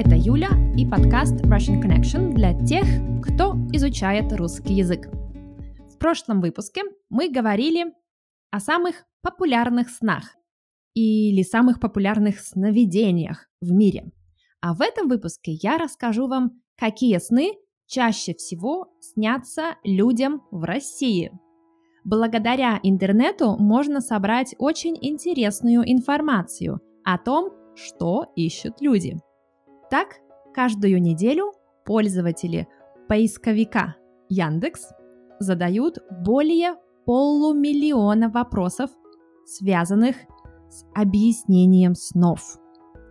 Это Юля и подкаст Russian Connection для тех, кто изучает русский язык. В прошлом выпуске мы говорили о самых популярных снах или самых популярных сновидениях в мире. А в этом выпуске я расскажу вам, какие сны чаще всего снятся людям в России. Благодаря интернету можно собрать очень интересную информацию о том, что ищут люди. Так, каждую неделю пользователи поисковика Яндекс задают более полумиллиона вопросов, связанных с объяснением снов.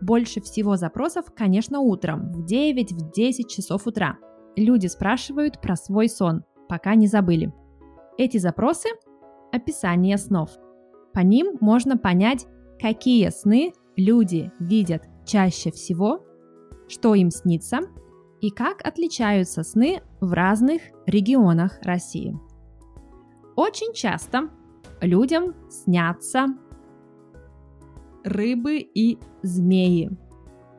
Больше всего запросов, конечно, утром, в 9-10 часов утра. Люди спрашивают про свой сон, пока не забыли. Эти запросы – описание снов. По ним можно понять, какие сны люди видят чаще всего, что им снится и как отличаются сны в разных регионах России. Очень часто людям снятся рыбы и змеи.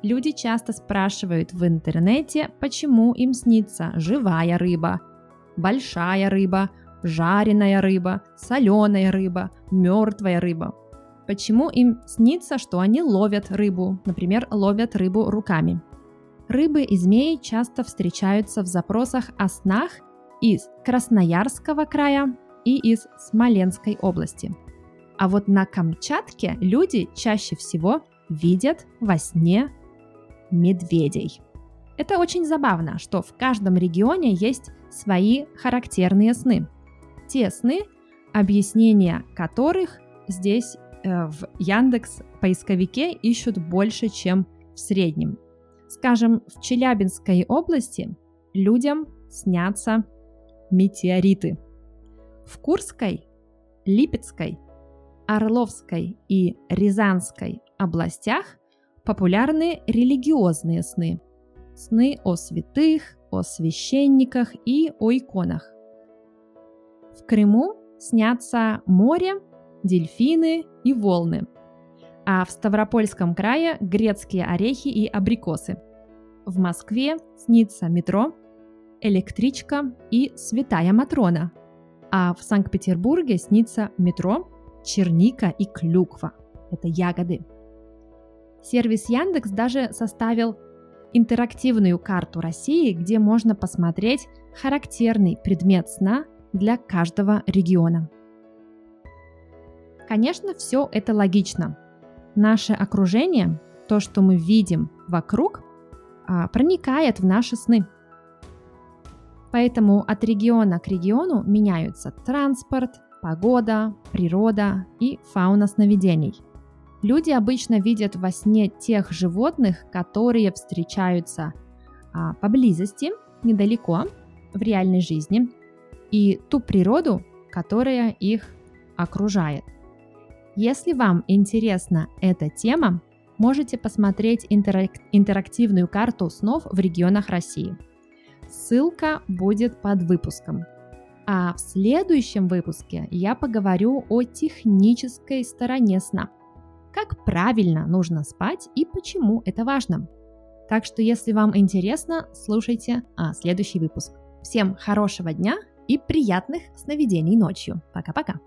Люди часто спрашивают в интернете, почему им снится живая рыба, большая рыба, жареная рыба, соленая рыба, мертвая рыба. Почему им снится, что они ловят рыбу, например, ловят рыбу руками. Рыбы и змеи часто встречаются в запросах о снах из Красноярского края и из Смоленской области. А вот на Камчатке люди чаще всего видят во сне медведей. Это очень забавно, что в каждом регионе есть свои характерные сны. Те сны, объяснения которых здесь э, в Яндекс поисковике ищут больше, чем в среднем. Скажем, в Челябинской области людям снятся метеориты. В Курской, Липецкой, Орловской и Рязанской областях популярны религиозные сны. Сны о святых, о священниках и о иконах. В Крыму снятся море, дельфины и волны – а в Ставропольском крае грецкие орехи и абрикосы. В Москве снится метро, электричка и святая Матрона, а в Санкт-Петербурге снится метро, черника и клюква. Это ягоды. Сервис Яндекс даже составил интерактивную карту России, где можно посмотреть характерный предмет сна для каждого региона. Конечно, все это логично наше окружение, то, что мы видим вокруг, а, проникает в наши сны. Поэтому от региона к региону меняются транспорт, погода, природа и фауна сновидений. Люди обычно видят во сне тех животных, которые встречаются а, поблизости, недалеко, в реальной жизни, и ту природу, которая их окружает – если вам интересна эта тема, можете посмотреть интерак- интерактивную карту снов в регионах России. Ссылка будет под выпуском. А в следующем выпуске я поговорю о технической стороне сна. Как правильно нужно спать и почему это важно. Так что, если вам интересно, слушайте а, следующий выпуск. Всем хорошего дня и приятных сновидений ночью. Пока-пока.